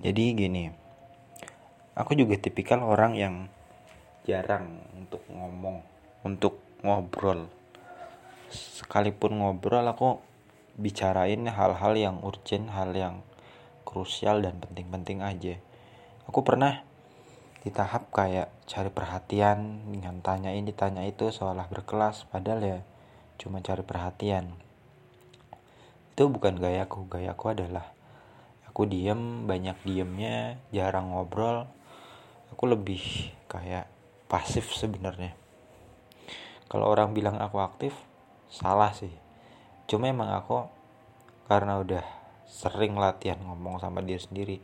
jadi gini aku juga tipikal orang yang jarang untuk ngomong untuk ngobrol. Sekalipun ngobrol aku bicarain hal-hal yang urgent hal yang krusial dan penting-penting aja. Aku pernah di tahap kayak cari perhatian dengan tanya ini tanya itu seolah berkelas padahal ya cuma cari perhatian. Itu bukan gayaku gayaku adalah aku diem banyak diemnya jarang ngobrol. Aku lebih kayak pasif sebenarnya. Kalau orang bilang aku aktif salah sih. Cuma emang aku karena udah sering latihan ngomong sama dia sendiri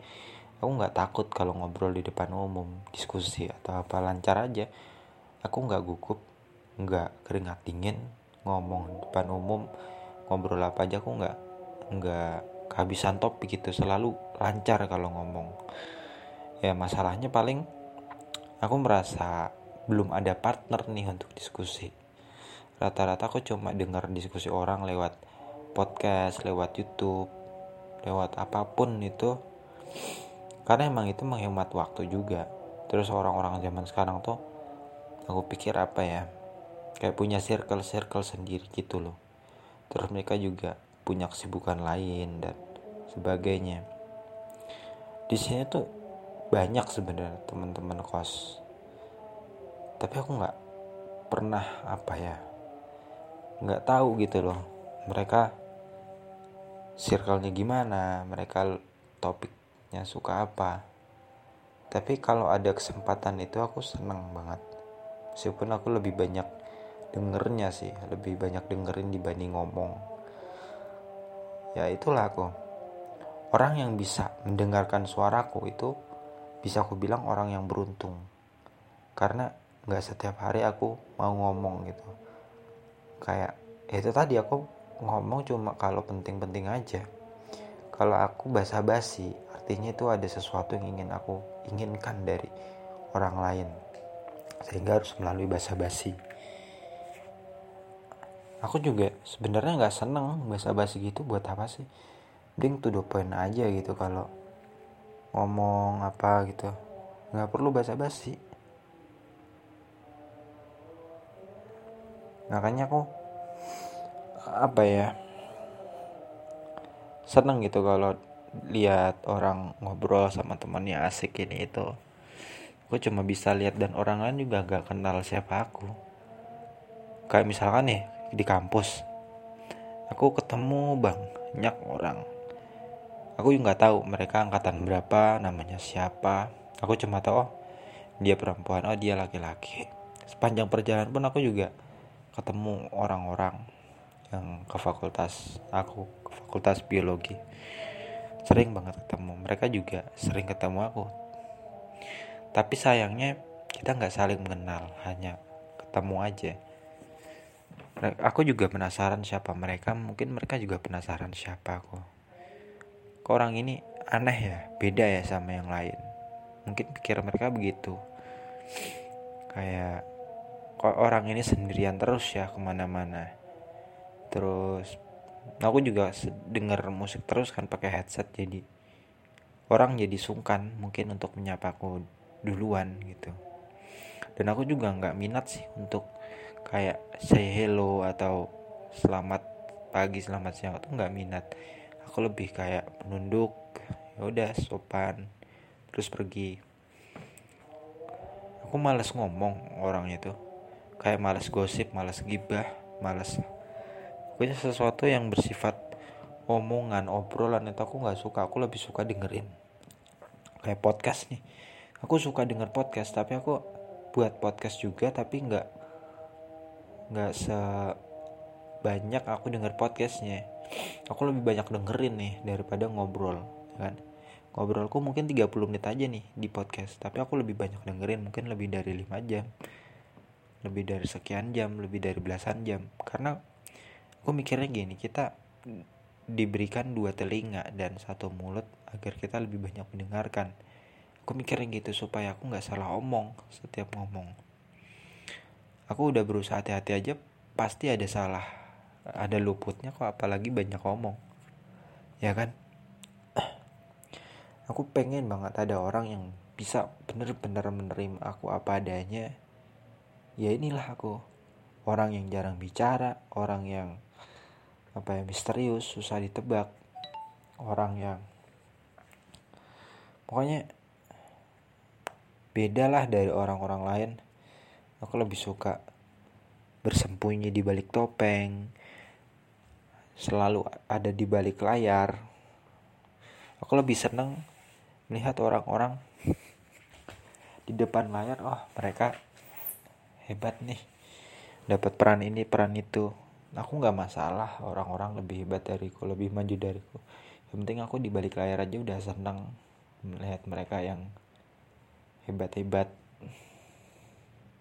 aku nggak takut kalau ngobrol di depan umum diskusi atau apa lancar aja. Aku nggak gugup nggak keringat dingin ngomong di depan umum ngobrol apa aja aku nggak nggak kehabisan topik gitu selalu lancar kalau ngomong. Ya masalahnya paling aku merasa belum ada partner nih untuk diskusi. Rata-rata aku cuma dengar diskusi orang lewat podcast lewat YouTube lewat apa pun itu. Karena emang itu menghemat waktu juga. Terus orang-orang zaman sekarang tuh aku pikir apa ya kayak punya circle-circle sendiri gitu loh. Terus mereka juga punya kesibukan lain dan sebagainya. Di sini tuh banyak sebenarnya teman-teman kos. Tapi aku nggak pernah apa ya nggak tahu gitu loh mereka circle-nya gimana mereka topik anaknya suka apa. Tapi kalau ada kesempatan itu aku seneng banget. Meskipun aku lebih banyak dengernya sih lebih banyak dengerin dibanding ngomong ya itulah aku. Orang yang bisa mendengarkan suaraku itu bisa aku bilang orang yang beruntung. Karena nggak setiap hari aku mau ngomong gitu. Kayak ya itu tadi aku ngomong cuma kalau penting-penting aja. Kalau aku basa-basi artinya itu ada sesuatu yang ingin aku inginkan dari orang lain. Sehingga harus melalui basa-basi aku juga sebenarnya nggak seneng basa-basi gitu buat apa sih? Mending tuh poin aja gitu kalau ngomong apa gitu. Nggak perlu basa-basi. Makanya aku apa ya seneng gitu kalau lihat orang ngobrol sama temannya asik ini itu. Aku cuma bisa lihat dan orang lain juga gak kenal siapa aku. Kayak misalkan nih di kampus. Aku ketemu banyak orang. Aku juga nggak tahu mereka angkatan berapa namanya siapa. Aku cuma tahu oh dia perempuan oh dia laki-laki. Sepanjang perjalanan pun aku juga ketemu orang-orang yang ke fakultas aku ke fakultas biologi. Sering banget ketemu. Mereka juga sering ketemu aku. Tapi sayangnya kita nggak saling mengenal hanya ketemu aja aku juga penasaran siapa mereka mungkin mereka juga penasaran siapa aku. Kok orang ini aneh ya beda ya sama yang lain? Mungkin pikir mereka begitu. Kayak kok orang ini sendirian terus ya ke mana-mana? Terus aku juga denger musik terus kan pakai headset jadi orang jadi sungkan mungkin untuk menyapa aku duluan gitu. Dan aku juga nggak minat sih untuk kayak say hello atau selamat pagi selamat siang itu nggak minat. Aku lebih kayak menunduk ya udah sopan terus pergi. Aku males ngomong orang itu. Kayak males gosip males gibah males. Pokoknya sesuatu yang bersifat omongan obrolan itu aku nggak suka. Aku lebih suka dengerin. Kayak podcast nih. Aku suka denger podcast tapi aku buat podcast juga tapi nggak nggak sebanyak aku denger podcastnya. Aku lebih banyak dengerin nih daripada ngobrol ya kan? Ngobrolku mungkin 30 menit aja nih di podcast tapi aku lebih banyak dengerin mungkin lebih dari 5 jam. Lebih dari sekian jam lebih dari belasan jam. Karena aku mikirnya gini kita diberikan dua telinga dan satu mulut agar kita lebih banyak mendengarkan. Aku mikirnya gitu supaya aku nggak salah omong setiap ngomong aku udah berusaha hati-hati aja pasti ada salah ada luputnya kok apalagi banyak ngomong. Ya kan? Aku pengen banget ada orang yang bisa bener-bener menerima aku apa adanya. Ya inilah aku orang yang jarang bicara orang yang apa ya misterius susah ditebak orang yang pokoknya beda lah dari orang-orang lain aku lebih suka bersembunyi di balik topeng. Selalu ada di balik layar. Aku lebih seneng melihat orang-orang di depan layar. Oh mereka hebat nih. Dapat peran ini peran itu. Aku nggak masalah orang-orang lebih hebat dariku lebih maju dariku. Yang penting aku di balik layar aja udah seneng melihat mereka yang hebat-hebat